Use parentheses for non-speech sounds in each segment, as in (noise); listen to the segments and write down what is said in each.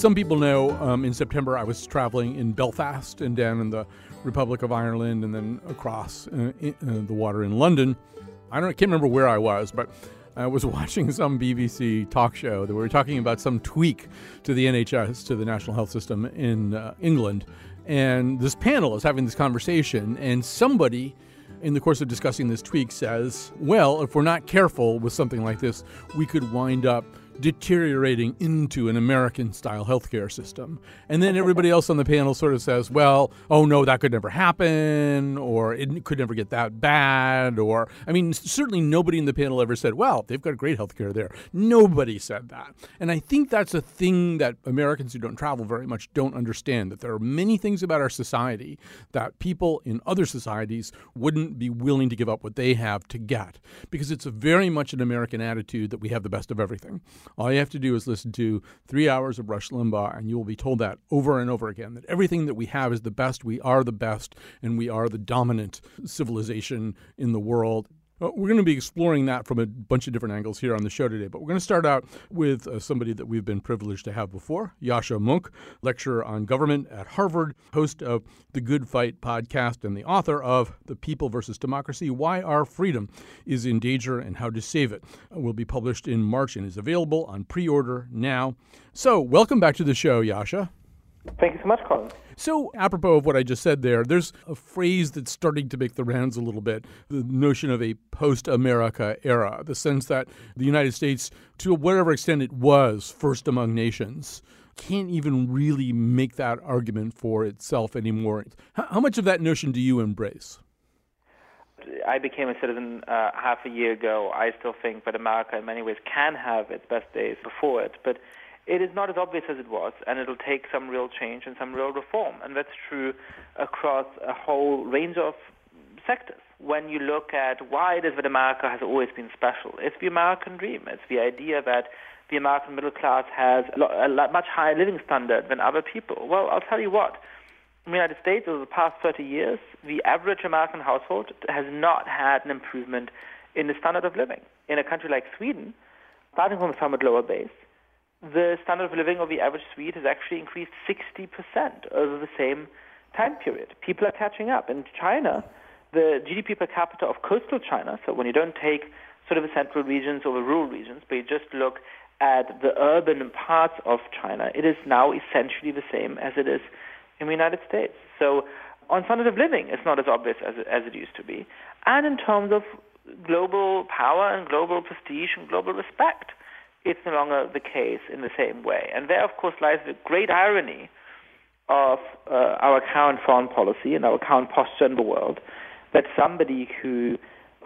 Some people know um, in September I was traveling in Belfast and down in the Republic of Ireland and then across uh, in, uh, the water in London. I don't I can't remember where I was, but I was (laughs) watching some BBC talk show that we were talking about some tweak to the NHS, to the National Health System in uh, England. And this panel is having this conversation, and somebody in the course of discussing this tweak says, well, if we're not careful with something like this, we could wind up deteriorating into an American style healthcare system. And then everybody else on the panel sort of says, well, oh no, that could never happen, or it could never get that bad, or, I mean, certainly nobody in the panel ever said, well, they've got great healthcare there. Nobody said that. And I think that's a thing that Americans who don't travel very much don't understand that there are many things about our society that people in other societies wouldn't be willing to give up what they have to get, because it's very much an American attitude that we have the best of everything. All you have to do is listen to three hours of Rush Limbaugh, and you will be told that over and over again that everything that we have is the best, we are the best, and we are the dominant civilization in the world. Uh, we're going to be exploring that from a bunch of different angles here on the show today, but we're going to start out with uh, somebody that we've been privileged to have before, Yascha Mounk, lecturer on government at Harvard, host of the Good Fight podcast, and the author of The People versus Democracy Why Our Freedom is in Danger and How to Save It. Uh, will be published in March and is available on pre order now. So, welcome back to the show, Yascha. Thank you so much, Colin. So, apropos of what I just said there, there's a phrase that's starting to make the rounds a little bit the notion of a post America era, the sense that the United States, to whatever extent it was first among nations, can't even really make that argument for itself anymore. How much of that notion do you embrace? I became a citizen uh, half a year ago. I still think that America, in many ways, can have its best days before it, but it is not as obvious as it was, and it'll take some real change and some real reform. And that's true across a whole range of sectors. When you look at why it is that America has always been special, it's the American dream. It's the idea that the American middle class has a much higher living standard than other people. Well, I'll tell you what. In the United States, over the past 30 years, the average American household has not had an improvement in the standard of living. In a country like Sweden, starting from a somewhat lower base, the standard of living of the average Swede has actually increased 60% over the same time period. People are catching up. In China, the GDP per capita of coastal China, so when you don't take sort of the central regions or the rural regions, but you just look at the urban parts of China, it is now essentially the same as it is in the United States. So on standard of living, it's not as obvious as it, as it used to be. And in terms of global power and global prestige and global respect, it's no longer the case in the same way. And there, of course, lies the great irony of uh, our current foreign policy and our current posture in the world that somebody who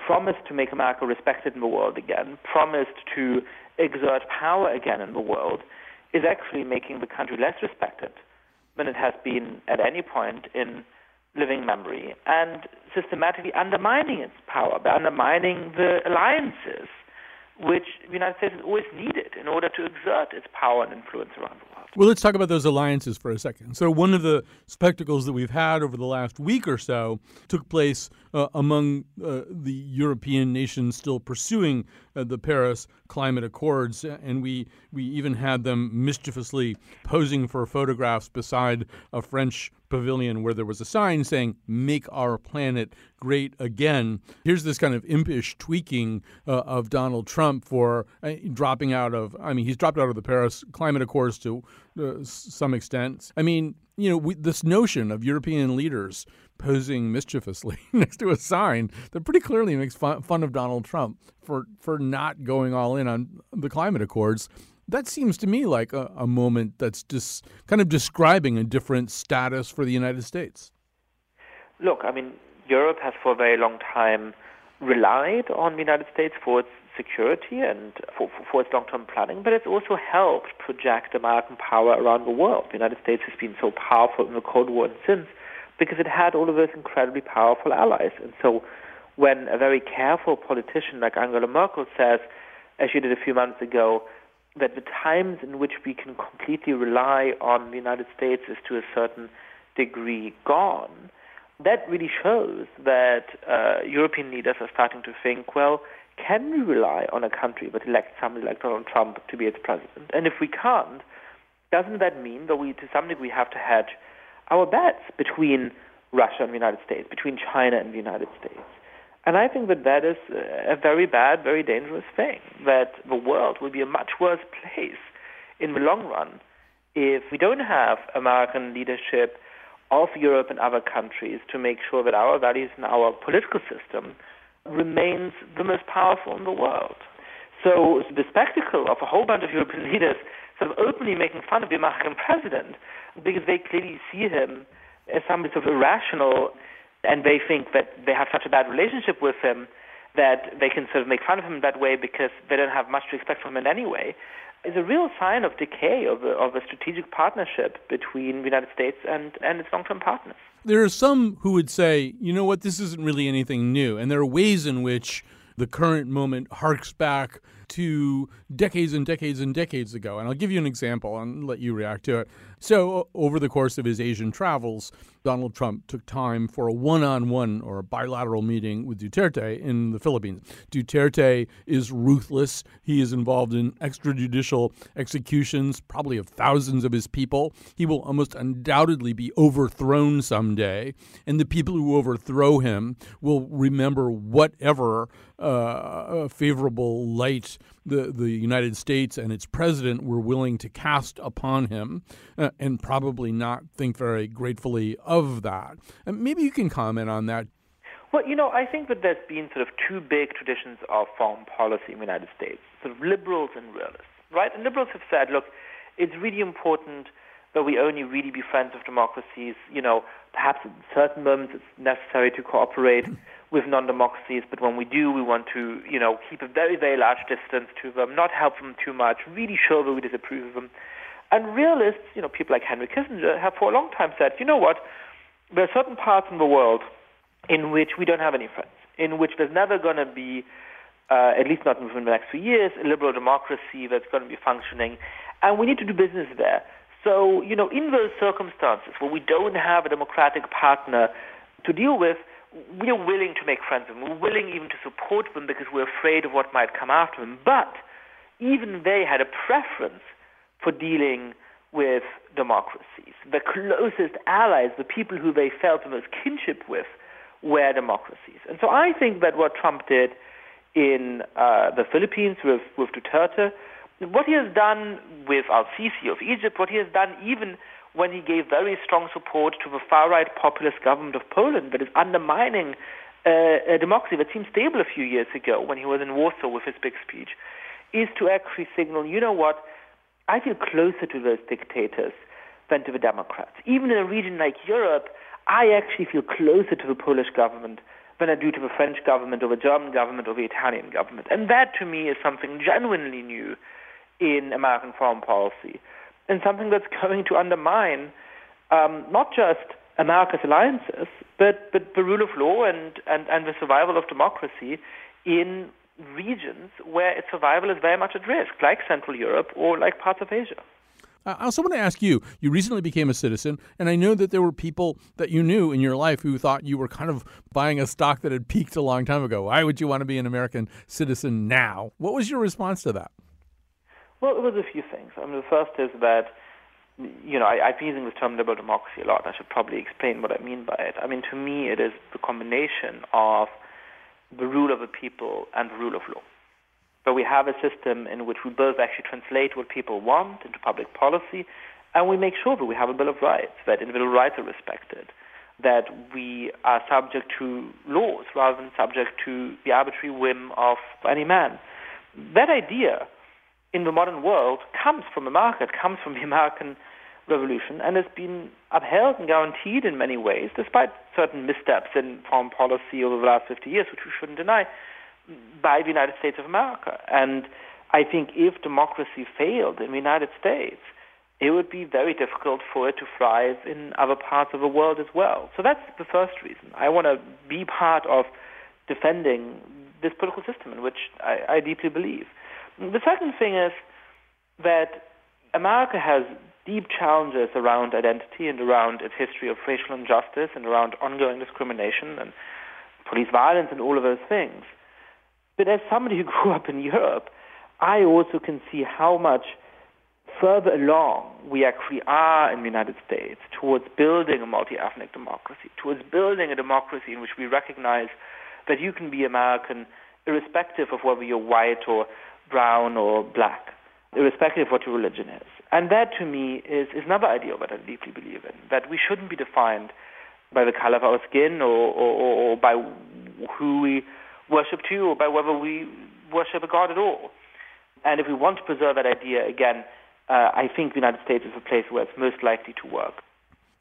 promised to make America respected in the world again, promised to exert power again in the world, is actually making the country less respected than it has been at any point in living memory and systematically undermining its power by undermining the alliances which the United States has always needed in order to exert its power and influence around the world. Well, let's talk about those alliances for a second. So, one of the spectacles that we've had over the last week or so took place uh, among uh, the European nations still pursuing uh, the Paris Climate Accords, and we we even had them mischievously posing for photographs beside a French pavilion where there was a sign saying "Make our planet great again." Here's this kind of impish tweaking uh, of Donald Trump for uh, dropping out of. I mean, he's dropped out of the Paris Climate Accords to uh, some extent. I mean, you know, we, this notion of European leaders posing mischievously (laughs) next to a sign that pretty clearly makes fun, fun of Donald Trump for for not going all in on the climate accords. That seems to me like a, a moment that's just kind of describing a different status for the United States. Look, I mean, Europe has for a very long time relied on the United States for its security and for, for its long-term planning, but it's also helped project American power around the world. The United States has been so powerful in the Cold War and since because it had all of those incredibly powerful allies. And so when a very careful politician like Angela Merkel says, as she did a few months ago, that the times in which we can completely rely on the United States is to a certain degree gone, that really shows that uh, European leaders are starting to think, well, can we rely on a country that elects somebody like Donald Trump to be its president? And if we can't, doesn't that mean that we, to some degree, have to hedge our bets between Russia and the United States, between China and the United States? And I think that that is a very bad, very dangerous thing, that the world will be a much worse place in the long run if we don't have American leadership of Europe and other countries to make sure that our values and our political system remains the most powerful in the world. So the spectacle of a whole bunch of European (laughs) leaders sort of openly making fun of the American president because they clearly see him as somebody sort of irrational and they think that they have such a bad relationship with him that they can sort of make fun of him that way because they don't have much to expect from him anyway, is a real sign of decay of a, of a strategic partnership between the United States and, and its long-term partners. There are some who would say, you know what, this isn't really anything new. And there are ways in which the current moment harks back to decades and decades and decades ago. And I'll give you an example and let you react to it. So, over the course of his Asian travels, Donald Trump took time for a one on one or a bilateral meeting with Duterte in the Philippines. Duterte is ruthless. He is involved in extrajudicial executions, probably of thousands of his people. He will almost undoubtedly be overthrown someday. And the people who overthrow him will remember whatever uh, favorable light the, the United States and its president were willing to cast upon him uh, and probably not think very gratefully of that. And maybe you can comment on that. Well, you know, I think that there's been sort of two big traditions of foreign policy in the United States, sort of liberals and realists, right? And liberals have said, look, it's really important that we only really be friends of democracies. You know, perhaps at certain moments it's necessary to cooperate with non-democracies, but when we do, we want to, you know, keep a very, very large distance to them, not help them too much, really show that we disapprove of them. And realists, you know, people like Henry Kissinger have for a long time said, you know what, there are certain parts in the world in which we don't have any friends, in which there's never going to be, uh, at least not within the next few years, a liberal democracy that's going to be functioning, and we need to do business there. So, you know, in those circumstances where we don't have a democratic partner to deal with, we are willing to make friends with them. We're willing even to support them because we're afraid of what might come after them. But even they had a preference for dealing with democracies. The closest allies, the people who they felt the most kinship with, were democracies. And so I think that what Trump did in uh, the Philippines with, with Duterte, what he has done with al-Sisi of Egypt, what he has done even when he gave very strong support to the far-right populist government of Poland that is undermining uh, a democracy that seemed stable a few years ago when he was in Warsaw with his big speech, is to actually signal, you know what, I feel closer to those dictators than to the Democrats. Even in a region like Europe, I actually feel closer to the Polish government than I do to the French government or the German government or the Italian government. And that to me is something genuinely new in American foreign policy and something that's going to undermine um, not just America's alliances, but, but the rule of law and, and, and the survival of democracy in regions where its survival is very much at risk, like Central Europe or like parts of Asia. I also want to ask you you recently became a citizen, and I know that there were people that you knew in your life who thought you were kind of buying a stock that had peaked a long time ago. Why would you want to be an American citizen now? What was your response to that? Well, it was a few things. I mean, the first is that, you know, I, I've been using this term liberal democracy a lot. I should probably explain what I mean by it. I mean, to me, it is the combination of the rule of the people and the rule of law. But we have a system in which we both actually translate what people want into public policy, and we make sure that we have a Bill of Rights, that individual rights are respected, that we are subject to laws rather than subject to the arbitrary whim of any man. That idea in the modern world comes from the market, comes from the American Revolution and has been upheld and guaranteed in many ways, despite certain missteps in foreign policy over the last 50 years, which we shouldn't deny. by the United States of America. And I think if democracy failed in the United States, it would be very difficult for it to thrive in other parts of the world as well. So that's the first reason. I want to be part of defending this political system in which I, I deeply believe. The second thing is that America has deep challenges around identity and around its history of racial injustice and around ongoing discrimination and police violence and all of those things. But as somebody who grew up in Europe, I also can see how much further along we actually are in the United States towards building a multi-ethnic democracy, towards building a democracy in which we recognize that you can be American irrespective of whether you're white or brown or black, irrespective of what your religion is. And that to me is, is another ideal that I deeply believe in, that we shouldn't be defined by the color of our skin or, or, or by who we worship to or by whether we worship a god at all. And if we want to preserve that idea, again, uh, I think the United States is a place where it's most likely to work.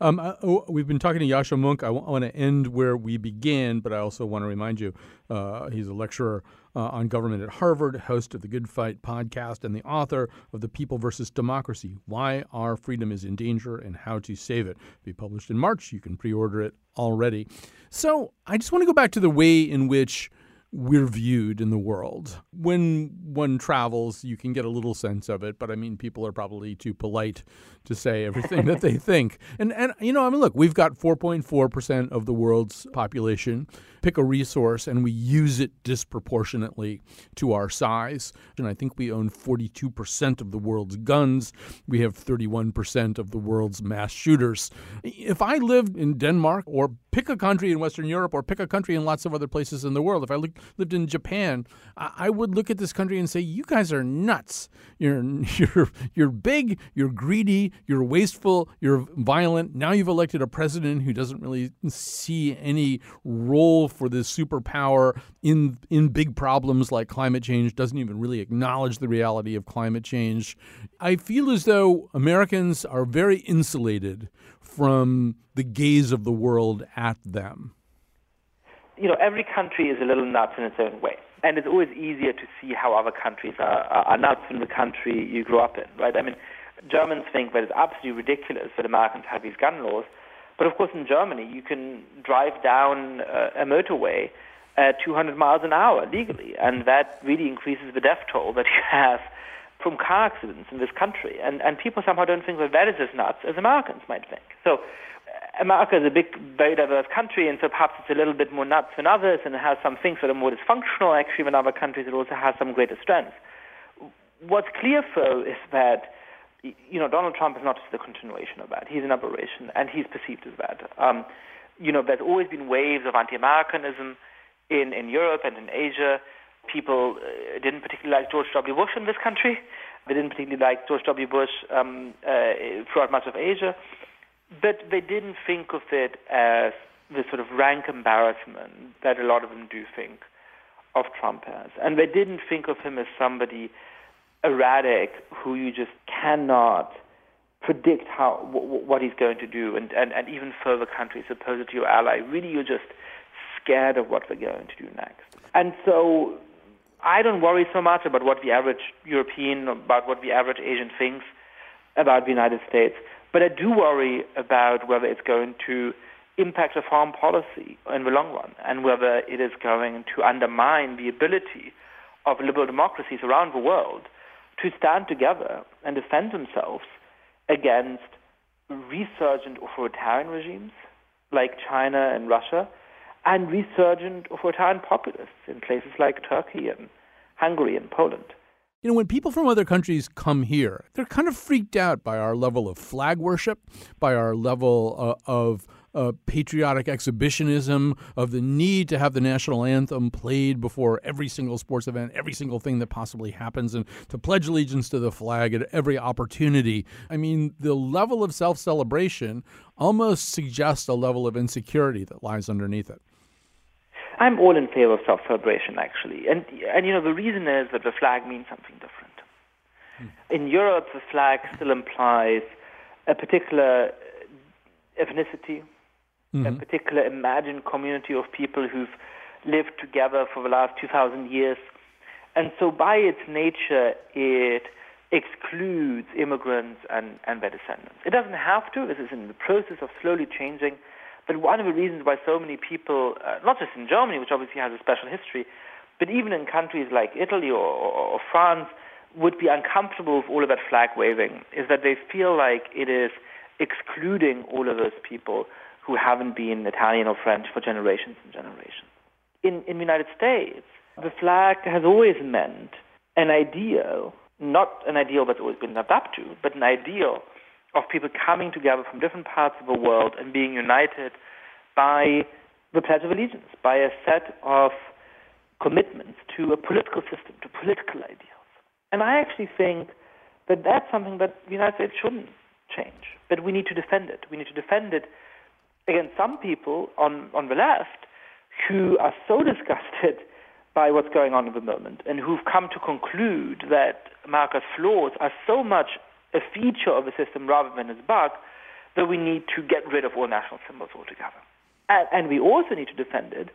Um, uh, oh, we've been talking to Yascha Mounk. I, w- I want to end where we began, but I also want to remind you uh, he's a lecturer uh, on government at Harvard, host of the Good Fight podcast, and the author of The People versus Democracy Why Our Freedom is in Danger and How to Save It. Be published in March. You can pre order it already. So I just want to go back to the way in which we're viewed in the world. When one travels, you can get a little sense of it, but I mean, people are probably too polite to say everything that they (laughs) think. And and you know, I mean, look, we've got 4.4 percent of the world's population. Pick a resource, and we use it disproportionately to our size. And I think we own 42 percent of the world's guns. We have 31 percent of the world's mass shooters. If I lived in Denmark, or pick a country in Western Europe, or pick a country in lots of other places in the world, if I lived in Japan, I would look at this country and say, "You guys are nuts. You're (laughs) you're you're big. You're greedy you're wasteful, you're violent. Now you've elected a president who doesn't really see any role for this superpower in in big problems like climate change, doesn't even really acknowledge the reality of climate change. I feel as though Americans are very insulated from the gaze of the world at them. You know, every country is a little nuts in its own way and it's always easier to see how other countries are, are, nuts in the country you grew up in, right? I mean, Germans think that it's absolutely ridiculous that Americans have these gun laws. But of course, in Germany, you can drive down uh, a motorway at 200 miles an hour legally, and that really increases the death toll that you have from car accidents in this country. And, and people somehow don't think that that is as nuts as Americans might think. So America is a big, very diverse country, and so perhaps it's a little bit more nuts than others, and it has some things that are more dysfunctional actually than other countries. It also has some greater strengths. What's clear, though, is that you know, Donald Trump is not just the continuation of that. He's an aberration, and he's perceived as that. Um, you know, there's always been waves of anti-Americanism in, in Europe and in Asia. People uh, didn't particularly like George W. Bush in this country. They didn't particularly like George W. Bush um, uh, throughout much of Asia. But they didn't think of it as the sort of rank embarrassment that a lot of them do think of Trump as. And they didn't think of him as somebody erratic who you just cannot predict how w- what he's going to do, and, and, and even further countries opposed to your ally. Really, you're just scared of what they're going to do next. And so I don't worry so much about what the average European, about what the average Asian thinks about the United States, but I do worry about whether it's going to impact a foreign policy in the long run, and whether it is going to undermine the ability of liberal democracies around the world to stand together and defend themselves against resurgent authoritarian regimes like China and Russia and resurgent authoritarian populists in places like Turkey and Hungary and Poland. You know, when people from other countries come here, they're kind of freaked out by our level of flag worship, by our level uh, of uh, patriotic exhibitionism, of the need to have the national anthem played before every single sports event, every single thing that possibly happens, and to pledge allegiance to the flag at every opportunity. I mean, the level of self celebration almost suggests a level of insecurity that lies underneath it. I'm all in favor of self celebration, actually. And, and, you know, the reason is that the flag means something different. Hmm. In Europe, the flag still implies a particular ethnicity, mm-hmm. a particular imagined community of people who've lived together for the last 2,000 years. And so by its nature, it excludes immigrants and, and their descendants. It doesn't have to. This is in the process of slowly changing. But one of the reasons why so many people, uh, not just in Germany, which obviously has a special history, but even in countries like Italy or, or, or France, would be uncomfortable with all of that flag waving is that they feel like it is excluding all of those people who haven't been Italian or French for generations and generations. In, in the United States, the flag has always meant an ideal, not an ideal that's always been lived up to, but an ideal of people coming together from different parts of the world and being united by the Pledge of Allegiance, by a set of commitments to a political system, to political ideals. And I actually think that that's something that the United States shouldn't change, but we need to defend it. We need to defend it against some people on, on the left who are so disgusted (laughs) by what's going on at the moment and who've come to conclude that America's flaws are so much a feature of the system rather than its bug that we need to get rid of all national symbols altogether. And, and we also need to defend it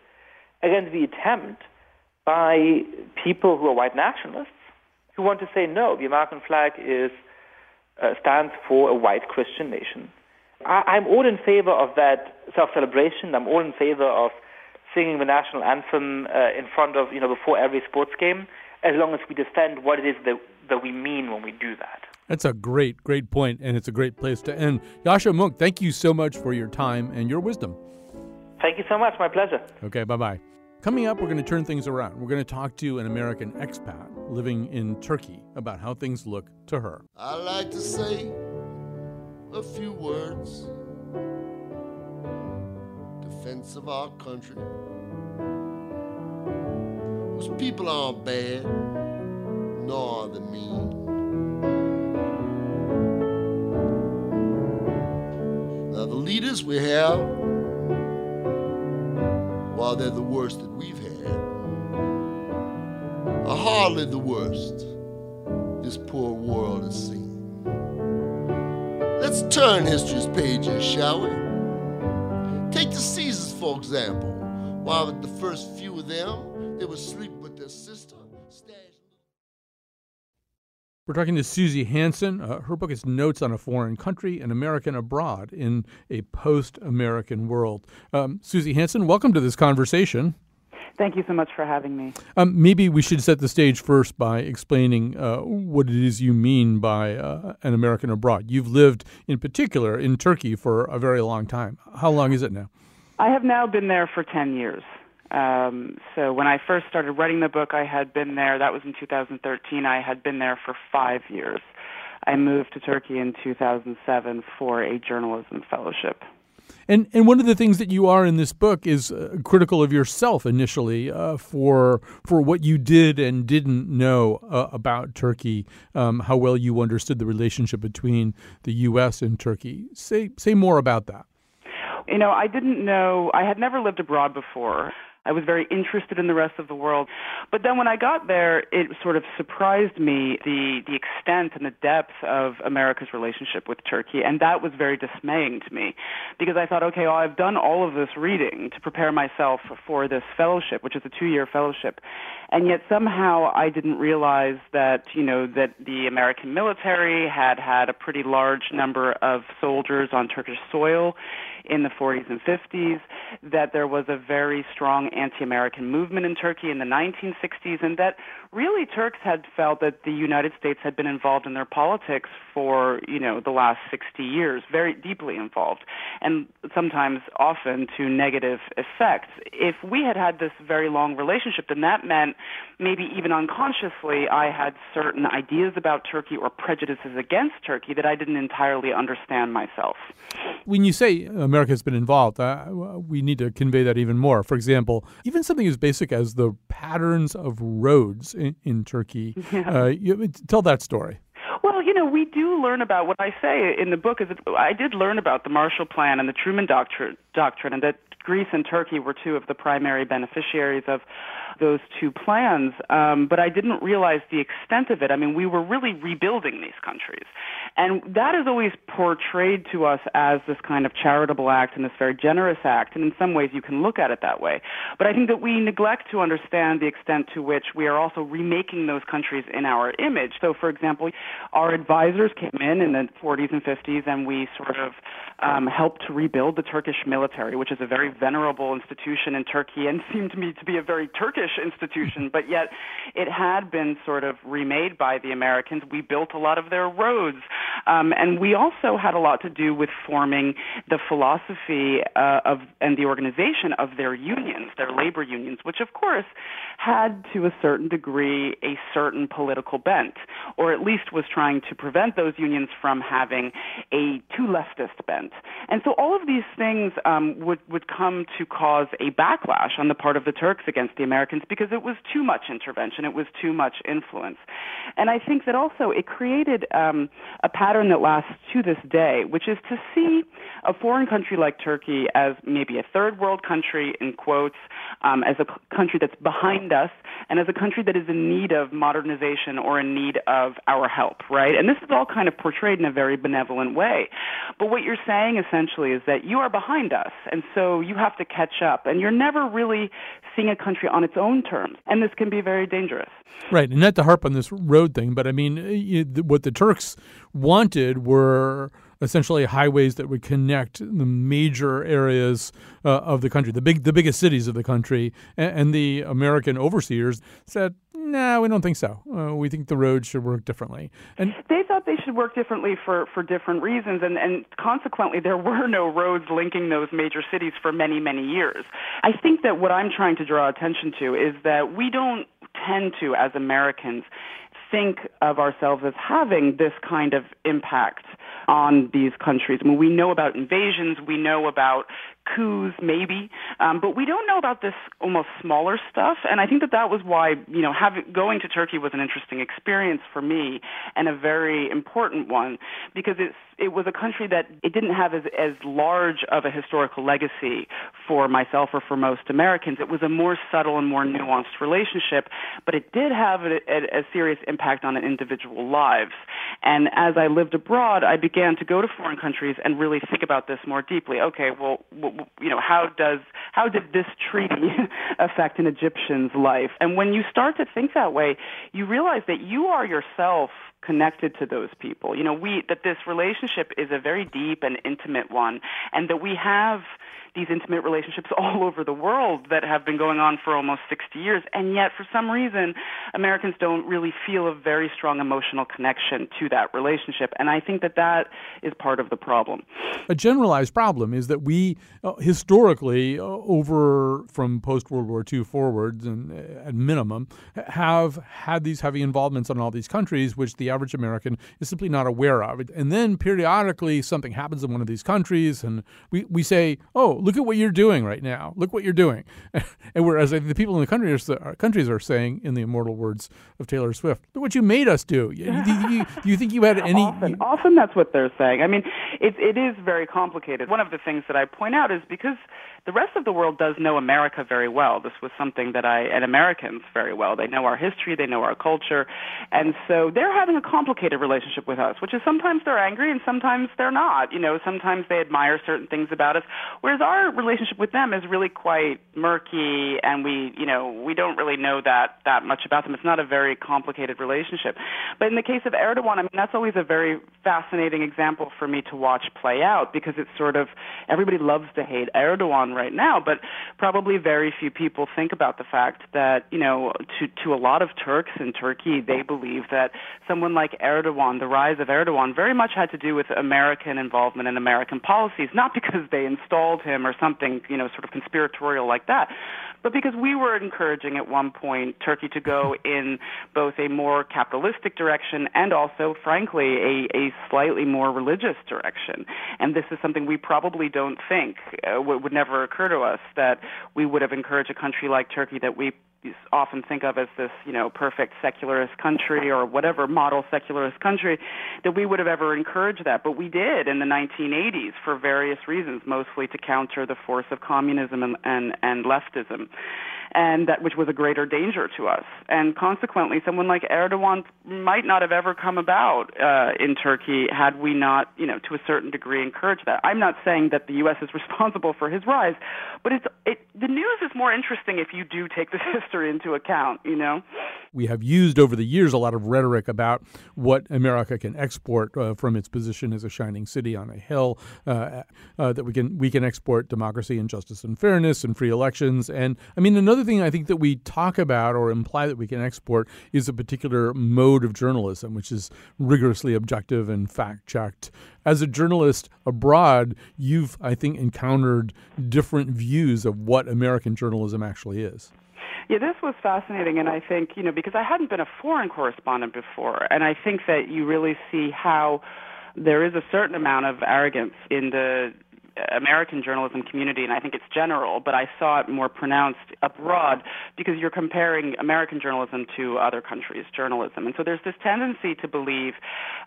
against the attempt by people who are white nationalists who want to say, no, the American flag is, uh, stands for a white Christian nation. I, I'm all in favor of that self-celebration. I'm all in favor of singing the national anthem uh, in front of, you know, before every sports game, as long as we defend what it is that, that we mean when we do that. That's a great, great point, and it's a great place to end. Yascha Mounk, thank you so much for your time and your wisdom. Thank you so much. My pleasure. Okay, bye bye. Coming up, we're going to turn things around. We're going to talk to an American expat living in Turkey about how things look to her. I like to say a few words defense of our country. Those people aren't bad, nor are they mean. Now, the leaders we have, while they're the worst that we've had, are hardly the worst this poor world has seen. Let's turn history's pages, shall we? Take the Caesars, for example. While the first few of them, they would sleep with their sister. We're talking to Suzy Hansen. Uh, her book is Notes on a Foreign Country, An American Abroad in a Post American World. Um, Suzy Hansen, welcome to this conversation. Thank you so much for having me. Um, maybe we should set the stage first by explaining uh, what it is you mean by uh, an American abroad. You've lived, in particular, in Turkey for a very long time. How long is it now? I have now been there for 10 years. Um, so when I first started writing the book, I had been there. That was in 2013. I had been there for five years. I moved to Turkey in 2007 for a journalism fellowship. And and one of the things that you are in this book is uh, critical of yourself initially uh, for for what you did and didn't know uh, about Turkey, um, how well you understood the relationship between the U.S. and Turkey. Say say more about that. You know, I didn't know. I had never lived abroad before. I was very interested in the rest of the world. But then when I got there, it sort of surprised me the, the extent and the depth of America's relationship with Turkey. And that was very dismaying to me because I thought, okay, well, I've done all of this reading to prepare myself for this fellowship, which is a two year fellowship. And yet somehow I didn't realize that, you know, that the American military had had a pretty large number of soldiers on Turkish soil in the 40s and 50s, that there was a very strong anti-American movement in Turkey in the 1960s, and that really Turks had felt that the United States had been involved in their politics for, you know, the last 60 years, very deeply involved, and sometimes often to negative effects. If we had had this very long relationship, then that meant maybe even unconsciously I had certain ideas about Turkey or prejudices against Turkey that I didn't entirely understand myself. When you say America has been involved, uh, we need to convey that even more. For example, even something as basic as the patterns of roads in, in Turkey. (laughs) Yeah. Uh, you, tell that story. Well, you know, we do learn about what I say in the book is that I did learn about the Marshall Plan and the Truman Doctrine, doctrine and that Greece and Turkey were two of the primary beneficiaries of those two plans, um, but I didn't realize the extent of it. I mean, we were really rebuilding these countries. And that is always portrayed to us as this kind of charitable act and this very generous act, and in some ways you can look at it that way. But I think that we neglect to understand the extent to which we are also remaking those countries in our image. So, for example, our advisors came in in the 40s and 50s, and we sort of um, helped to rebuild the Turkish military, which is a very venerable institution in Turkey and (laughs) seemed to me to be a very Turkish institution, but yet it had been sort of remade by the Americans. We built a lot of their roads. Um, and we also had a lot to do with forming the philosophy uh, of and the organization of their unions, their labor unions, which of course had to a certain degree a certain political bent, or at least was trying to prevent those unions from having a too leftist bent. And so all of these things um, would would come to cause a backlash on the part of the Turks against the Americans because it was too much intervention, it was too much influence, and I think that also it created um, a pattern that lasts to this day, which is to see a foreign country like Turkey as maybe a third world country in quotes, um, as a country that's behind us, and as a country that is in need of modernization or in need of our help, right? And this is all kind of portrayed in a very benevolent way. But what you're saying essentially is that you are behind us, and so you have to catch up, and you're never really seeing a country on its own terms, and this can be very dangerous. Right, and not to harp on this road thing, but I mean, uh, what the Turks wanted were essentially highways that would connect the major areas uh, of the country, the big, the biggest cities of the country, and, and the American overseers said, "No, we don't think so. Uh, we think the roads should work differently." And they thought they should work differently for for different reasons, and and consequently, there were no roads linking those major cities for many many years. I think that what I'm trying to draw attention to is that we don't tend to, as Americans, think of ourselves as having this kind of impact on these countries. I mean, we know about invasions, we know about coups, maybe, um, but we don't know about this almost smaller stuff. And I think that that was why you know having going to Turkey was an interesting experience for me and a very important one because it's it was a country that it didn't have as as large of a historical legacy for myself or for most Americans. It was a more subtle and more nuanced relationship, but it did have a, a, a serious impact on individual lives. And as I lived abroad, I began to go to foreign countries and really think about this more deeply. Okay, well, you know, how does how did this treaty (laughs) affect an Egyptian's life? And when you start to think that way, you realize that you are yourself connected to those people. You know, we that this relationship is a very deep and intimate one, and that we have these intimate relationships (laughs) all over the world that have been going on for almost 60 years. And yet, for some reason, Americans don't really feel a very strong emotional connection to that relationship. And I think that that is part of the problem. A generalized problem is that we uh, historically, uh, over from post World War II forwards, and uh, at minimum, have had these heavy involvements on all these countries, which the average American is simply not aware of. And then periodically, something happens in one of these countries, and we, we say, oh, look at what you're doing right now. Look what you're doing. (laughs) and whereas the people in the country are, uh, countries are saying, in the immortal words of Taylor Swift, look what you made us do. Do you, you, think you had (laughs) any? Often, often that's what they're saying. I mean, it, it is very complicated. One of the things that I point out is because the rest of the world does know America very well. This was something that I, and Americans very well. They know our history, they know our culture, and so they're having a complicated relationship with us, which is sometimes they're angry and sometimes they're not. You know, sometimes they admire certain things about us, whereas our relationship with them is really quite murky, and we, you know, we don't really know that that much about them. It's not a very complicated relationship. But in the case of Erdogan, I mean, that's always a very fascinating example for me to watch play out because it's sort of everybody loves to hate Erdogan right now, but probably very few people think about the fact that, you know, to, to a lot of Turks in Turkey, they believe that someone like Erdogan, the rise of Erdogan, very much had to do with American involvement in American policies, not because they installed him or something, you know, sort of conspiratorial like that, but because we were encouraging at one point Turkey to go (laughs) in both a more capitalistic direction and also, frankly, a, a slightly more religious direction. And this is something we probably don't think uh, would, would never occur to us that we would have encouraged a country like Turkey that we often think of as this, you know, perfect secularist country or whatever model secularist country, that we would have ever encouraged that. But we did in the 1980s for various reasons, mostly to counter the force of communism and, and, and leftism. And that which was a greater danger to us. And consequently, someone like Erdogan might not have ever come about uh, in Turkey had we not, you know, to a certain degree encouraged that. I'm not saying that the U.S. is (laughs) responsible for his rise, but it's it, the news is more interesting if you do take this (laughs) history into account. You know, we have used over the years a lot of rhetoric about what America can export uh, from its position as a shining city on a hill. Uh, uh, that we can we can export democracy and justice and fairness and free elections. And I mean, another thing I think that we talk about or imply that we can export is a particular mode of journalism, which is rigorously objective and fact checked. As a journalist abroad, you've I think encountered different views of what American journalism actually is. Yeah, this was fascinating, and I think you know because I hadn't been a foreign correspondent before, and I think that you really see how there is a certain amount of arrogance in the American journalism community, and I think it's general, but I saw it more pronounced abroad because you're comparing American journalism to other countries' journalism. And so there's this tendency to believe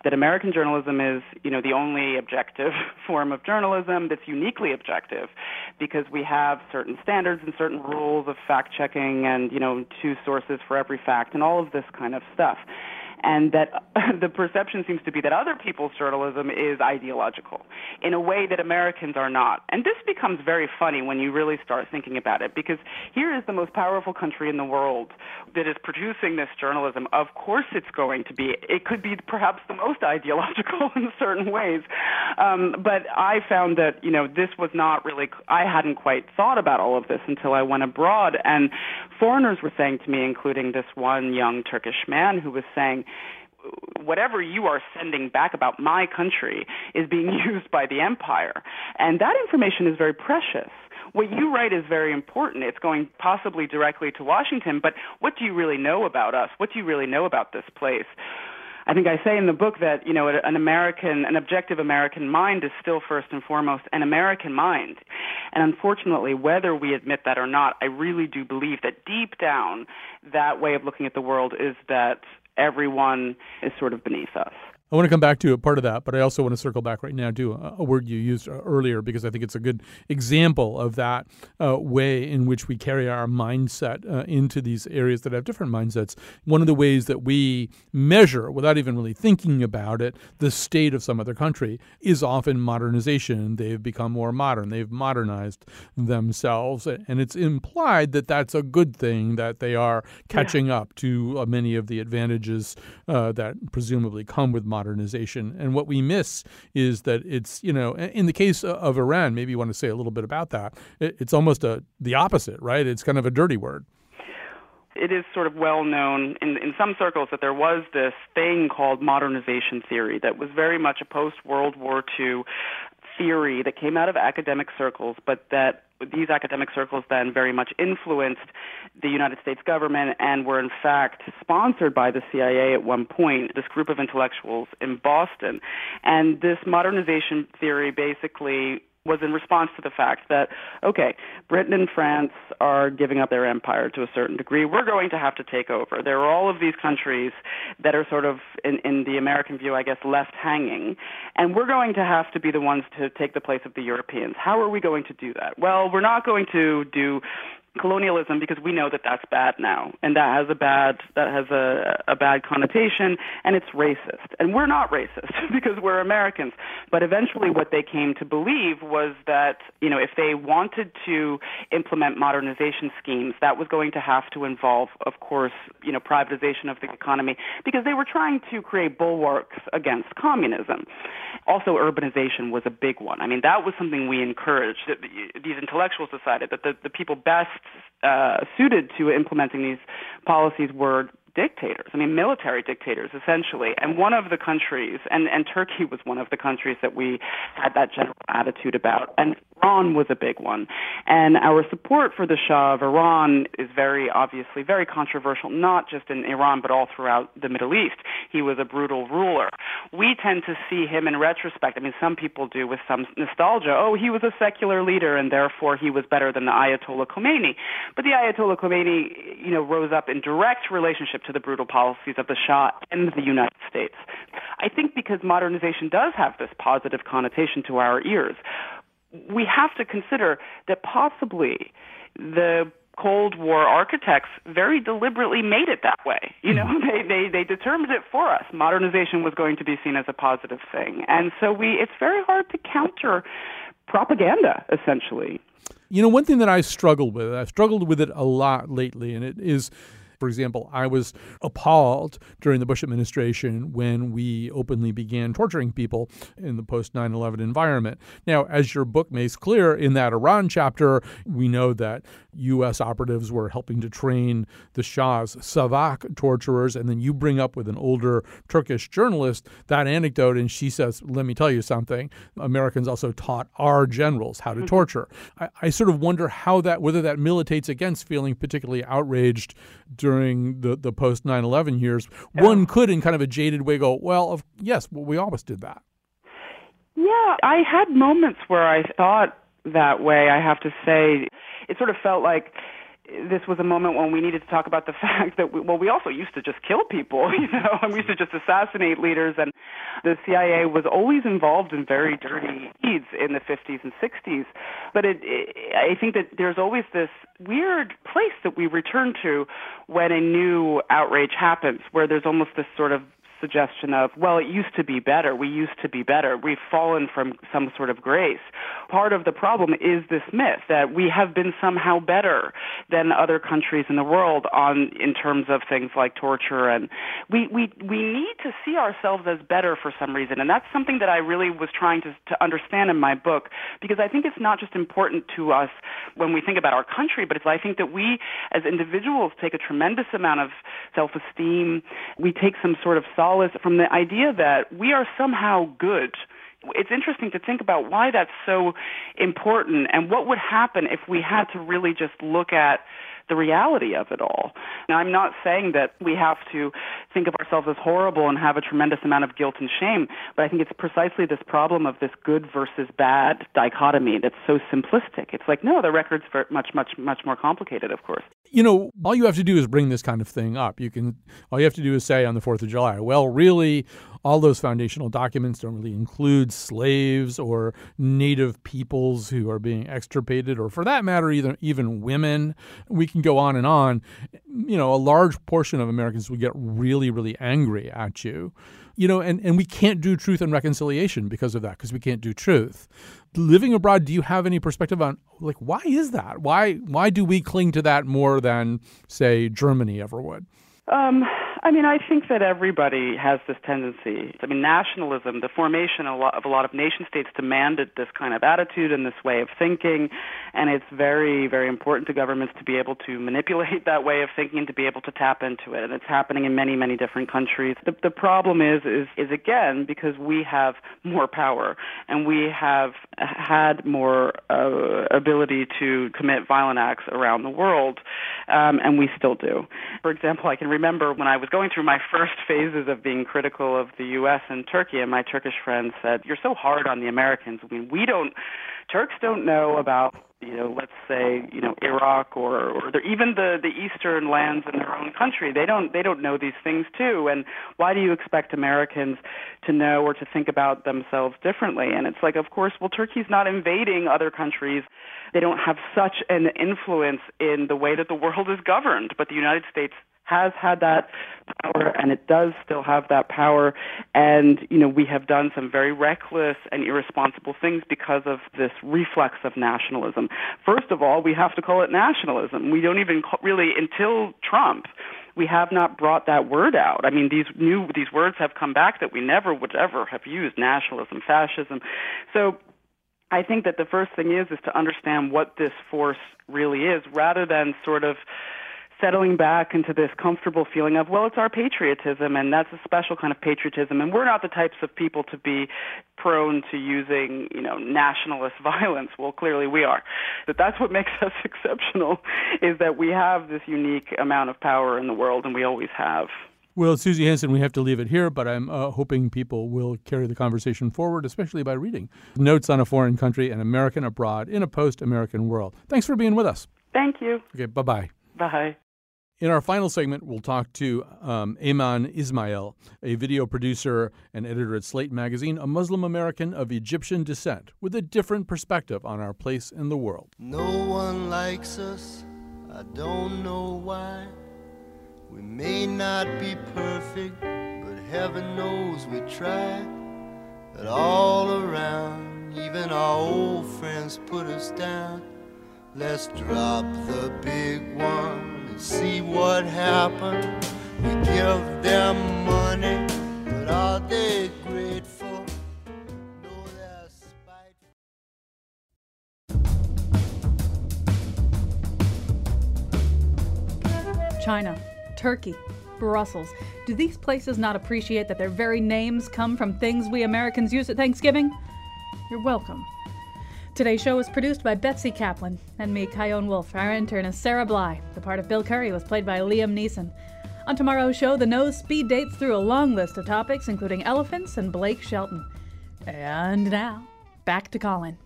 that American journalism is, you know, the only objective (laughs) form of journalism that's uniquely objective because we have certain standards and certain rules of fact checking and, you know, two sources for every fact and all of this kind of stuff and that (laughs) the perception seems to be that other people's journalism is ideological in a way that Americans are not. And this becomes very funny when you really start thinking about it because here is the most powerful country in the world that is producing this journalism. Of course, it's going to be, it could be perhaps the most (laughs) ideological in certain ways. Um, but I found that, you know, this was not really, I hadn't quite thought about all of this until I went abroad. And foreigners were saying to me, including this one young Turkish man who was saying, whatever you are sending back about my country is being (laughs) used by the empire. And that information is very precious. What you write is very important. It's going possibly directly to Washington, but what do you really know about us? What do you really know about this place? I think I say in the book that, you know, an American, an objective American mind is still first and foremost an American mind. And unfortunately, whether we admit that or not, I really do believe that deep down, that way of looking at the world is that everyone is sort of beneath us. I want to come back to a part of that, but I also want to circle back right now to a, a word you used earlier because I think it's a good example of that uh, way in which we carry our mindset uh, into these areas that have different mindsets. One of the ways that we measure, without even really thinking about it, the state of some other country is often modernization. They've become more modern, they've modernized themselves, and it's implied that that's a good thing, that they are catching yeah. up to uh, many of the advantages uh, that presumably come with modernization modernization. And what we miss is that it's, you know, in the case of Iran, maybe you want to say a little bit about that. It's almost a, the opposite, right? It's kind of a dirty word. It is sort of well known in, in some circles that there was this thing called modernization theory that was very much a post World War II theory that came out of academic circles, but that these academic circles then very much influenced the United States government and were in fact sponsored by the CIA at one point, this group of intellectuals in Boston. And this modernization theory basically was in response to the fact that, okay, Britain and France are giving up their empire to a certain degree. We're going to have to take over. There are all of these countries that are sort of, in, in the American view, I guess, left hanging. And we're going to have to be the ones to take the place of the Europeans. How are we going to do that? Well, we're not going to do colonialism because we know that that's bad now. And that has a bad that has a a bad connotation and it's racist. And we're not racist (laughs) because we're Americans. But eventually what they came to believe was that you know if they wanted to implement modernization schemes that was going to have to involve of course you know privatization of the economy because they were trying to create bulwarks against communism. Also urbanization was a big one. I mean that was something we encouraged. These intellectuals decided that the, the people best uh, suited to implementing these policies were dictators. I mean, military dictators, essentially. And one of the countries, and, and Turkey was one of the countries that we had that general attitude about. And Iran was a big one. And our support for the Shah of Iran is very obviously very controversial, not just in Iran, but all throughout the Middle East. He was a brutal ruler. We tend to see him in retrospect. I mean, some people do with some nostalgia. Oh, he was a secular leader, and therefore he was better than the Ayatollah Khomeini. But the Ayatollah Khomeini, you know, rose up in direct relationship to the brutal policies of the Shah and the United States. I think because modernization does have this positive connotation to our ears, we have to consider that possibly the Cold War architects very deliberately made it that way. You know, Mm-hmm. (laughs) they, they, they determined it for us. Modernization was going to be seen as a positive thing. And so we, it's very hard to counter propaganda, essentially. You know, one thing that I struggled with, I've struggled with it a lot lately, and it is for example, I was appalled during the Bush administration when we openly began torturing people in the post 9 11 environment. Now, as your book makes clear in that Iran chapter, we know that U.S. operatives were helping to train the Shah's Savak torturers. And then you bring up with an older Turkish journalist that anecdote, and she says, Let me tell you something. Americans also taught our generals how to mm-hmm. torture. I, I sort of wonder how that, whether that militates against feeling particularly outraged during the, the post 9 11 years. Yeah. One could, in kind of a jaded way, go, Well, of, yes, well, we always did that. Yeah, I had moments where I thought that way, I have to say. It sort of felt like this was a moment when we needed to talk about the (laughs) fact that we, well we also used to just kill people (laughs) you know and we used to just assassinate leaders and the CIA was always involved in very dirty deeds in the 50s and 60s but it, it, I think that there's always this weird place that we return to when a new outrage happens where there's almost this sort of suggestion of, well, it used to be better. We used to be better. We've fallen from some sort of grace. Part of the problem is this myth that we have been somehow better than other countries in the world on in terms of things like torture and we we we need to see ourselves as better for some reason and that's something that I really was trying to to understand in my book because I think it's not just important to us when we think about our country but it's I think that we as individuals take a tremendous amount of self-esteem we take some sort of solace from the idea that we are somehow good. It's interesting to think about why that's so important and what would happen if we had to really just look at the reality of it all. Now, I'm not saying that we have to think of ourselves as horrible and have a tremendous amount of guilt and shame, but I think it's precisely this problem of this good versus bad dichotomy that's so simplistic. It's like, no, the record's much, much, much more complicated, of course. You know, all you have to do is bring this kind of thing up. You can, all you have to do is say on the 4th of July, well, really, all those foundational documents don't really include slaves or native peoples who are being extirpated, or for that matter, even even women. We can go on and on. You know, a large portion of Americans would get really, really angry at you. You know, and, and we can't do truth and reconciliation because of that, because we can't do truth. Living abroad, do you have any perspective on like why is that? Why why do we cling to that more than, say, Germany ever would? Um, I mean, I think that everybody has this tendency. I mean, nationalism, the formation of a lot of, nation states demanded this kind of attitude and this way of thinking, and it's very, very important to governments to be able to manipulate (laughs) that way of thinking to be able to tap into it. And it's happening in many, many different countries. The, the problem is, is, is again because we have more power and we have had more uh, ability to commit violent acts around the world, um, and we still do. For example, I can remember when I was going through my first phases of being critical of the U.S. and Turkey, and my Turkish friends said, "You're so hard on the Americans. I mean, we don't, Turks don't know about." You know, let's say you know Iraq or or even the the eastern lands in their own country. They don't they don't know these things too. And why do you expect Americans to know or to think about themselves differently? And it's like, of course, well, Turkey's not invading other countries. They don't have such an influence in the way that the world is governed. But the United States has had that power and it does still have that power and you know we have done some very reckless and irresponsible things because of this reflex of nationalism first of all we have to call it nationalism we don't even call, really until trump we have not brought that word out. I mean, these new these words have come back that we never would ever have used: nationalism, fascism. So, I think that the first thing is is to understand what this force really is, rather than sort of settling back into this comfortable feeling of, well, it's our patriotism, and that's a special kind of patriotism, and we're not the types of people to be prone to using, you know, nationalist (laughs) violence. Well, clearly we are. But that's what makes us (laughs) exceptional, is that we have this unique amount of power in the world, and we always have. Well, Suzy Hansen, we have to leave it here, but I'm uh, hoping people will carry the conversation forward, especially by reading Notes on a Foreign Country and American Abroad in a Post American World. Thanks for being with us. Thank you. Okay, bye bye. Bye. In our final segment, we'll talk to um, Ayman Ismail, a video producer and editor at Slate Magazine, a Muslim American of Egyptian descent, with a different perspective on our place in the world. No one likes us, I don't know why. We may not be perfect, but heaven knows we try. But all around, even our old friends put us down. Let's drop the big one see what happens. We give them money, but are they grateful? No, they're spiteful. China, Turkey, Brussels. Do these places not appreciate that their very names come from things we Americans use at Thanksgiving? You're welcome. Today's show was produced by Betsy Kaplan and me, Chion Wolf. Our intern is Sarah Bly. The part of Bill Curry was played by Liam Neeson. On tomorrow's show, the nose speed dates through a long list of topics, including elephants and Blake Shelton. And now, back to Colin.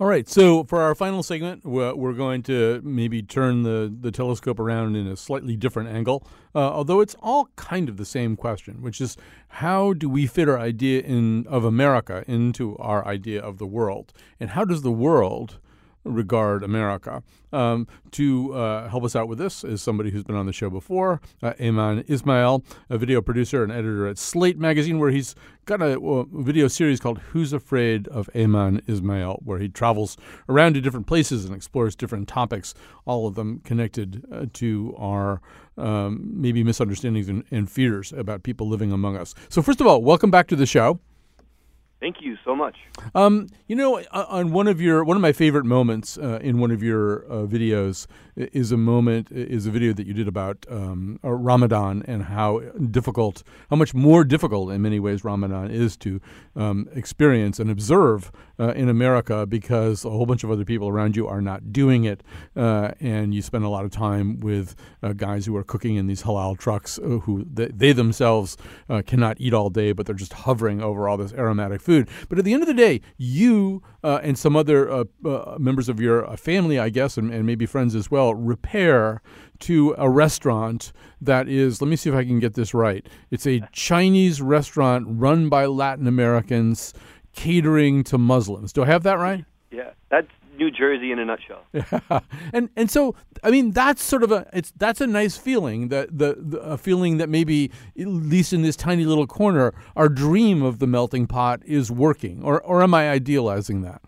All right. So for our final segment, we're, going to maybe turn the, the telescope around in a slightly different angle, uh, although it's all kind of the same question, which is how do we fit our idea in of America into our idea of the world, and how does the world regard America. Um, to uh, help us out with this is somebody who's been on the show before, uh, Ayman Ismail, a video producer and editor at Slate Magazine, where he's got a, a video series called Who's Afraid of Ayman Ismail, where he travels around to different places and explores different topics, all of them connected uh, to our um, maybe misunderstandings and, and fears about people living among us. So, first of all, welcome back to the show. Thank you so much. Um, you know, on one of your one of my favorite moments uh, in one of your uh, videos is a moment is a video that you did about um, uh, Ramadan and how difficult, how much more difficult in many ways Ramadan is to um, experience and observe uh, in America because a whole bunch of other people around you are not doing it, uh, and you spend a lot of time with uh, guys who are cooking in these halal trucks who they, they themselves cannot eat all day, but they're just hovering over all this aromatic food. But at the end of the day, you uh, and some other uh, uh, members of your family, I guess, and, and, maybe friends as well, repair to a restaurant that is, let me see if I can get this right. It's a Chinese restaurant run by Latin Americans catering to Muslims. Do I have that right? Yeah, that's New Jersey in a nutshell. Yeah. (laughs) and and so I mean that's sort of a it's that's a nice feeling that the, the a feeling that maybe at least in this tiny little corner our dream of the melting pot is working or or am I idealizing that?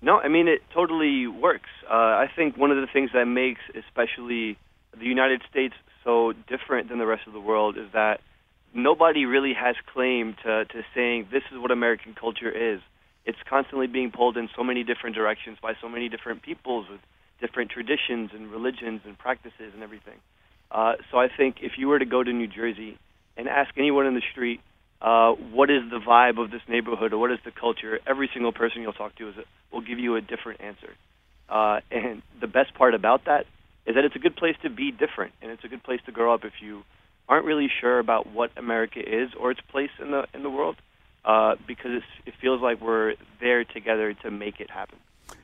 No, I mean it totally works. Uh, I think one of the things that makes especially the United States so different than the rest of the world is that nobody really has claim to to saying this is what American culture is it's constantly being pulled in so many different directions by so many different peoples with different traditions and religions and practices and everything. Uh, so I think if you were to go to New Jersey and ask anyone in the street, uh, what is the vibe of this neighborhood or what is the culture, every single person you'll talk to is, will give you a different answer. Uh, and the best part about that is that it's a good place to be different and it's a good place to grow up if you aren't really sure about what America is or its place in the in the world uh, because it feels like we're there together to make it happen.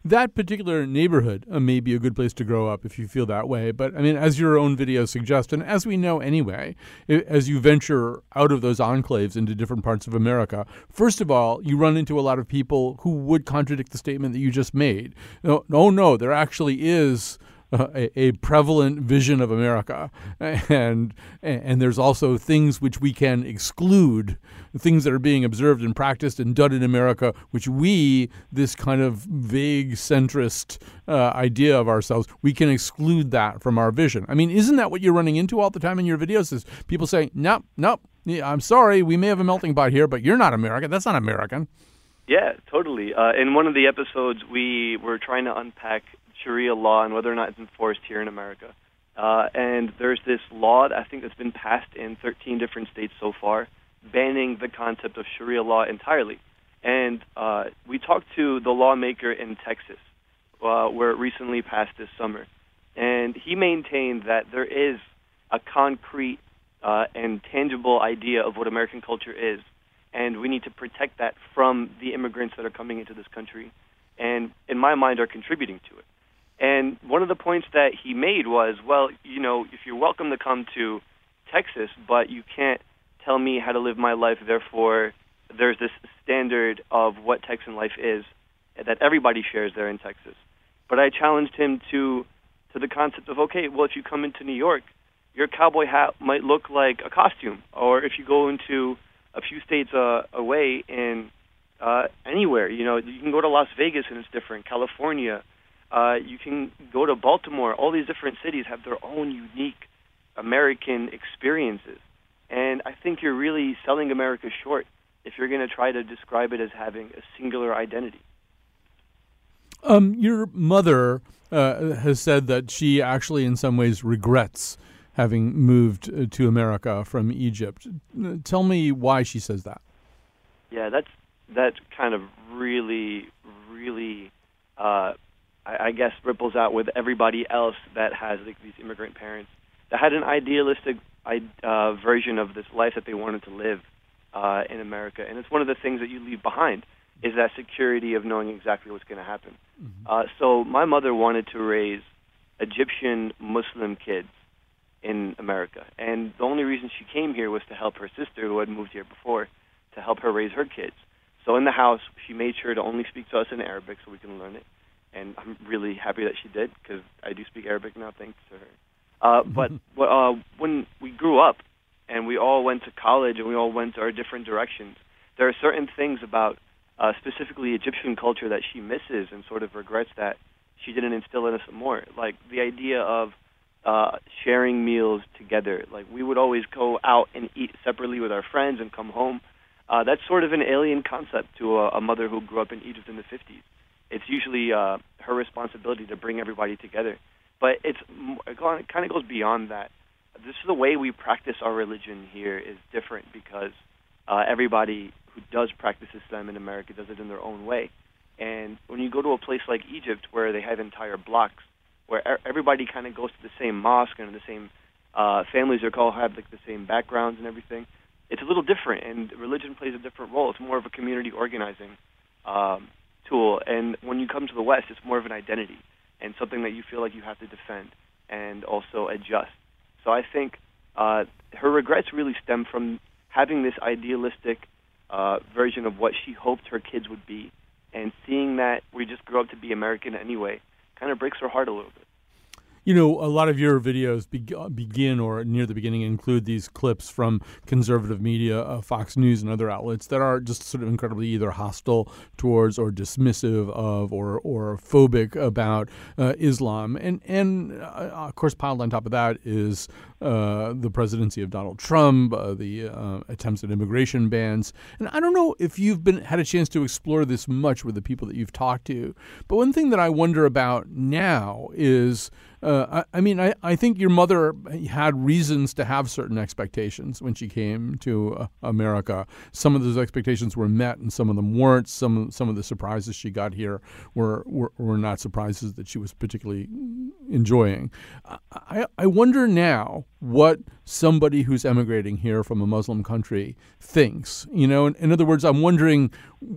That particular neighborhood uh, may be a good place to grow up if you feel that way. But I mean, as your own videos suggest, and as we know anyway, it, as you venture out of those enclaves into different parts of America, first of all, you run into a lot of people who would contradict the statement that you just made. No, no, no there actually is a, a, prevalent vision of America, and and there's also things which we can exclude, things that are being observed and practiced and done in America, which we, this kind of vague centrist uh, idea of ourselves, we can exclude that from our vision. I mean, isn't that what you're running into all the time in your videos? Is people saying, nope, nope, I'm sorry, we may have a melting pot here, but you're not American. That's not American. Yeah, totally. Uh, in one of the episodes, we were trying to unpack Sharia law and whether or not it's enforced here in America. Uh, and there's this law that I think that's been passed in 13 different states so far, banning the concept of Sharia law entirely. And uh, we talked to the lawmaker in Texas, uh, where it recently passed this summer, and he maintained that there is a concrete uh, and tangible idea of what American culture is, and we need to protect that from the immigrants that are coming into this country, and in my mind are contributing to it. And one of the points that he made was, well, you know, if you're welcome to come to Texas, but you can't tell me how to live my life, therefore there's this standard of what Texan life is that everybody shares there in Texas. But I challenged him to to the concept of okay, well, if you come into New York, your cowboy hat might look like a costume, or if you go into a few states uh, away in uh, anywhere, you know, you can go to Las Vegas and it's different. California, uh, you can go to Baltimore. All these different cities have their own unique American experiences, and I think you're really selling America short if you're going to try to describe it as having a singular identity. Um, your mother uh, has said that she actually, in some ways, regrets having moved uh, to America from Egypt. Tell me why she says that. Yeah, that's that kind of really, really, uh, I, I guess, ripples out with everybody else that has like these immigrant parents that had an idealistic uh, version of this life that they wanted to live uh, in America, and it's one of the things that you leave behind is that security of knowing exactly what's going to happen. Mm-hmm. Uh, so my mother wanted to raise Egyptian Muslim kids in America, and the only reason she came here was to help her sister who had moved here before to help her raise her kids. So in the house, she made sure to only speak to us in Arabic so we can learn it, and I'm really happy that she did because I do speak Arabic now thanks to her. Uh, but (laughs) uh, when we grew up and we all went to college and we all went our different directions, there are certain things about uh, specifically Egyptian culture that she misses and sort of regrets that she didn't instill in us more. Like the idea of uh, sharing meals together. Like we would always go out and eat separately with our friends and come home. Uh, that's sort of an alien concept to a, a mother who grew up in Egypt in the 50s. It's usually uh, her responsibility to bring everybody together, but it's it kind of goes beyond that. This is the way we practice our religion here is different because uh, everybody who does practice Islam in America does it in their own way. And when you go to a place like Egypt, where they have entire blocks, where everybody kind of goes to the same mosque and the same uh, families are all have like the same backgrounds and everything, it's a little different. And religion plays a different role. It's more of a community organizing um, tool. And when you come to the West, it's more of an identity and something that you feel like you have to defend and also adjust. So I think uh, her regrets really stem from having this idealistic uh, version of what she hoped her kids would be, and seeing that we just grew up to be American anyway, kind of breaks her heart a little bit. You know, a lot of your videos be- begin or near the beginning include these clips from conservative media, uh, Fox News, and other outlets that are just sort of incredibly either hostile towards or dismissive of or or phobic about uh, Islam. And and uh, of course, piled on top of that is uh, the presidency of Donald Trump, uh, the uh, attempts at immigration bans. And I don't know if you've been had a chance to explore this much with the people that you've talked to, but one thing that I wonder about now is. Uh, I, I, mean, I, I think your mother had reasons to have certain expectations when she came to uh, America. Some of those expectations were met, and some of them weren't. Some some of the surprises she got here were were, were not surprises that she was particularly enjoying. I, I wonder now what somebody who's emigrating here from a Muslim country thinks. You know, in, in other words, I'm wondering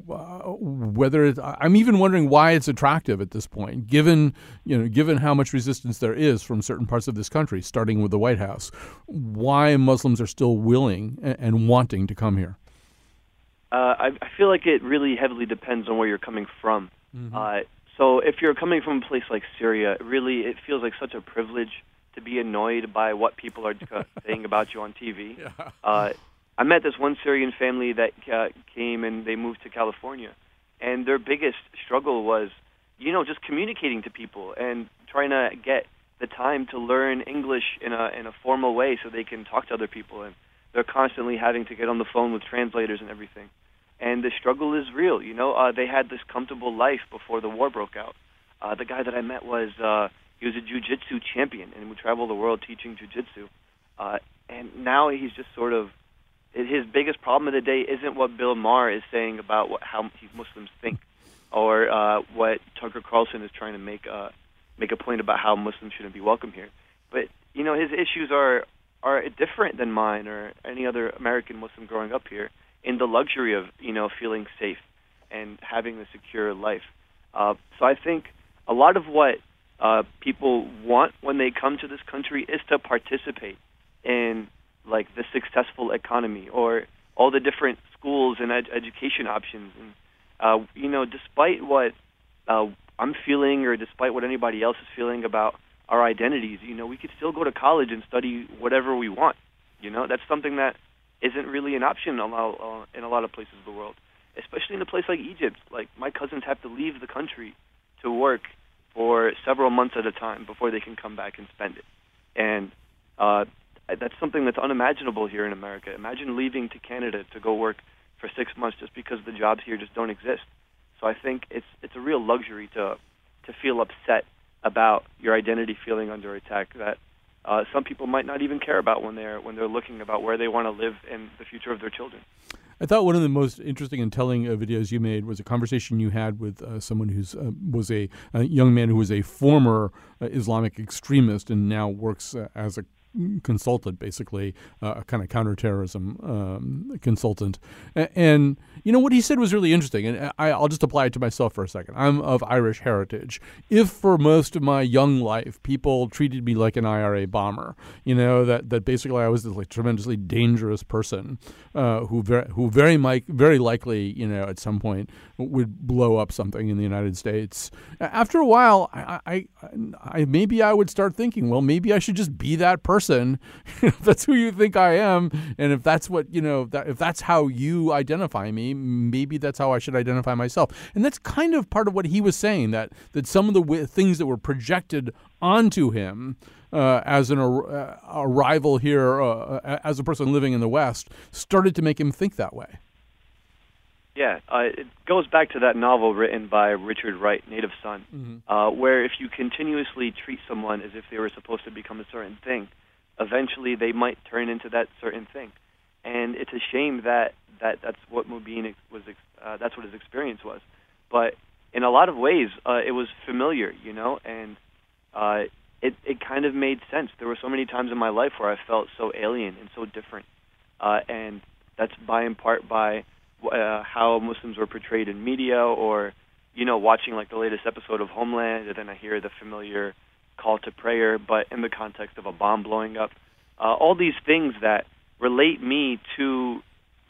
uh, whether I'm even wondering why it's attractive at this point, given you know, given how much resistance there is from certain parts of this country, starting with the White House. Why Muslims are still willing and, and wanting to come here? Uh, I, I feel like it really heavily depends on where you're coming from. Mm-hmm. Uh, so if you're coming from a place like Syria, really it feels like such a privilege to be annoyed by what people are (laughs) saying about you on TV. Yeah. Uh, I met this one Syrian family that uh, came and they moved to California, and their biggest struggle was, you know, just communicating to people and trying to get the time to learn English in a in a formal way so they can talk to other people, and they're constantly having to get on the phone with translators and everything. And the struggle is real. You know, uh, they had this comfortable life before the war broke out. Uh, the guy that I met was uh, he was a jiu-jitsu champion and would travel the world teaching jiu-jitsu. Uh, and now he's just sort of his biggest problem of the day isn't what Bill Maher is saying about what, how Muslims think, or uh, what Tucker Carlson is trying to make uh, make a point about how Muslims shouldn't be welcome here. But you know his issues are are different than mine or any other American Muslim growing up here in the luxury of you know feeling safe and having a secure life. Uh, so I think a lot of what uh, people want when they come to this country is to participate in like the successful economy or all the different schools and ed- education options. And uh, you know, despite what uh, I'm feeling or despite what anybody else is feeling about our identities. You know, we could still go to college and study whatever we want. You know, that's something that isn't really an option in a lot, uh, in a lot of places of the world, especially in a place like Egypt. Like my cousins have to leave the country to work for several months at a time before they can come back and spend it, and uh, that's something that's unimaginable here in America. Imagine leaving to Canada to go work for six months just because the jobs here just don't exist. So I think it's it's a real luxury to to feel upset about your identity feeling under attack that uh, some people might not even care about when they're when they're looking about where they want to live and the future of their children. I thought one of the most interesting and telling uh, videos you made was a conversation you had with uh, someone who's uh, was a, a, young man who was a former uh, Islamic extremist and now works uh, as a consultant, basically uh, a kind of counterterrorism um, consultant. And, you know what he said was really interesting, and I, will just apply it to myself for a second. I'm of Irish heritage. If for most of my young life people treated me like an IRA bomber, you know that that basically I was this like tremendously dangerous person uh, who very who very might very likely you know at some point would blow up something in the United States. After a while, I, I, I maybe I would start thinking, well, maybe I should just be that person person, (laughs) if that's who you think I am, and if that's what you know, that, if that's how you identify me, maybe that's how I should identify myself. And that's kind of part of what he was saying that that some of the w- things that were projected onto him. Uh, as an uh, arrival here, uh, as a person living in the West, started to make him think that way. Yeah, uh, it goes back to that novel written by Richard Wright, Native Son, mm-hmm. uh, where if you continuously treat someone as if they were supposed to become a certain thing, eventually they might turn into that certain thing. And it's a shame that, that that's what Mubin was. Uh, that's what his experience was. But in a lot of ways, uh, it was familiar, you know, and uh, it it kind of made sense. There were so many times in my life where I felt so alien and so different, uh, and that's by in part by uh, how Muslims were portrayed in media, or you know, watching like the latest episode of Homeland, and then I hear the familiar call to prayer, but in the context of a bomb blowing up. Uh, all these things that relate me to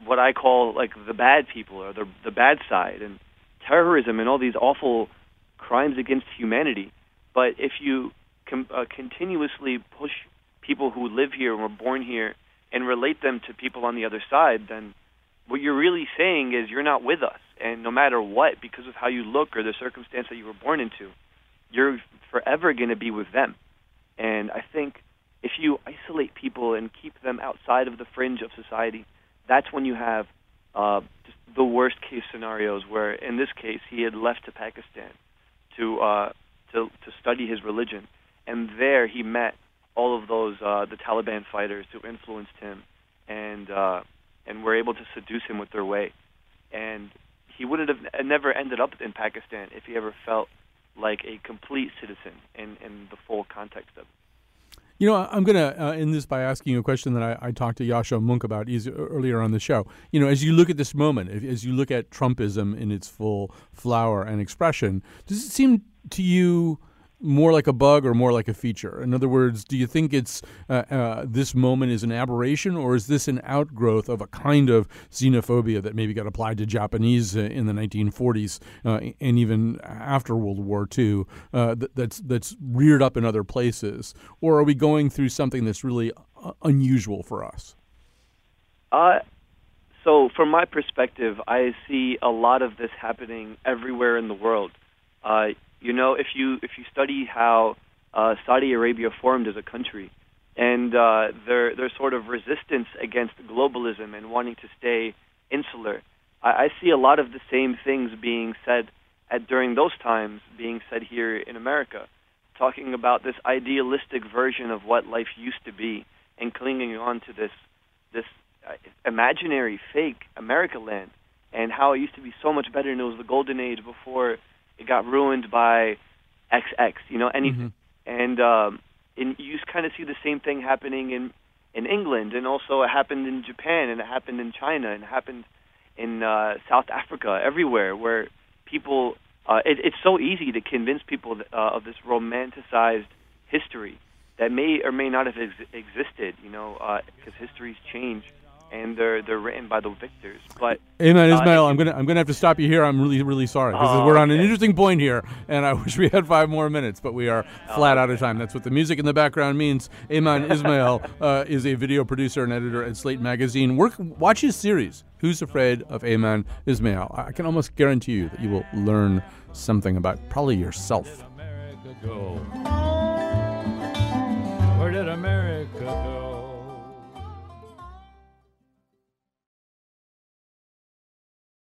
what I call like the bad people or the the bad side and terrorism and all these awful crimes against humanity. But if you com- uh, continuously push people who live here and were born here and relate them to people on the other side, then what you're really saying is you're not with us. And no matter what, because of how you look or the circumstance that you were born into, you're forever going to be with them. And I think if you isolate people and keep them outside of the fringe of society, that's when you have uh, the worst case scenarios. Where in this case, he had left to Pakistan to uh, to to study his religion, and there he met all of those uh, the Taliban fighters who influenced him, and uh, and were able to seduce him with their way. And he wouldn't have never ended up in Pakistan if he ever felt like a complete citizen in, in the full context of it. You know, I'm going to uh, end this by asking a question that I, I talked to Yascha Mounk about earlier on the show. You know, as you look at this moment, as you look at Trumpism in its full flower and expression, does it seem to you more like a bug or more like a feature? In other words, do you think it's uh, uh, this moment is an aberration, or is this an outgrowth of a kind of xenophobia that maybe got applied to Japanese uh, in the 1940s uh, and even after World War II uh, that's that's reared up in other places, or are we going through something that's really uh, unusual for us? Uh, so from my perspective, I see a lot of this happening everywhere in the world. Uh, you know, if you if you study how uh, Saudi Arabia formed as a country and uh, their their sort of resistance against globalism and wanting to stay insular, I, I see a lot of the same things being said at during those times being said here in America, talking about this idealistic version of what life used to be and clinging on to this this uh, imaginary fake America land and how it used to be so much better and it was the golden age before it got ruined by XX, you know, anything. Mm-hmm. And um, and you kind of see the same thing happening in in England, and also it happened in Japan, and it happened in China, and it happened in uh, South Africa, everywhere where people. Uh, it, it's so easy to convince people uh, of this romanticized history that may or may not have ex- existed, you know, because uh, histories change and they're they're written by the victors. But Ayman uh, Ismail, if I'm gonna I'm gonna have to stop you here. I'm really really sorry because Oh, we're on an interesting point here, and I (laughs) wish we had five more minutes, but we are Oh, flat out of time. That's what the music in the background means. Ayman Ismail (laughs) uh, is a video producer and editor at Slate Magazine. Work watch his series. Who's afraid of Ayman Ismail? I can almost guarantee you that you will learn something about probably yourself. America go? Where did America go?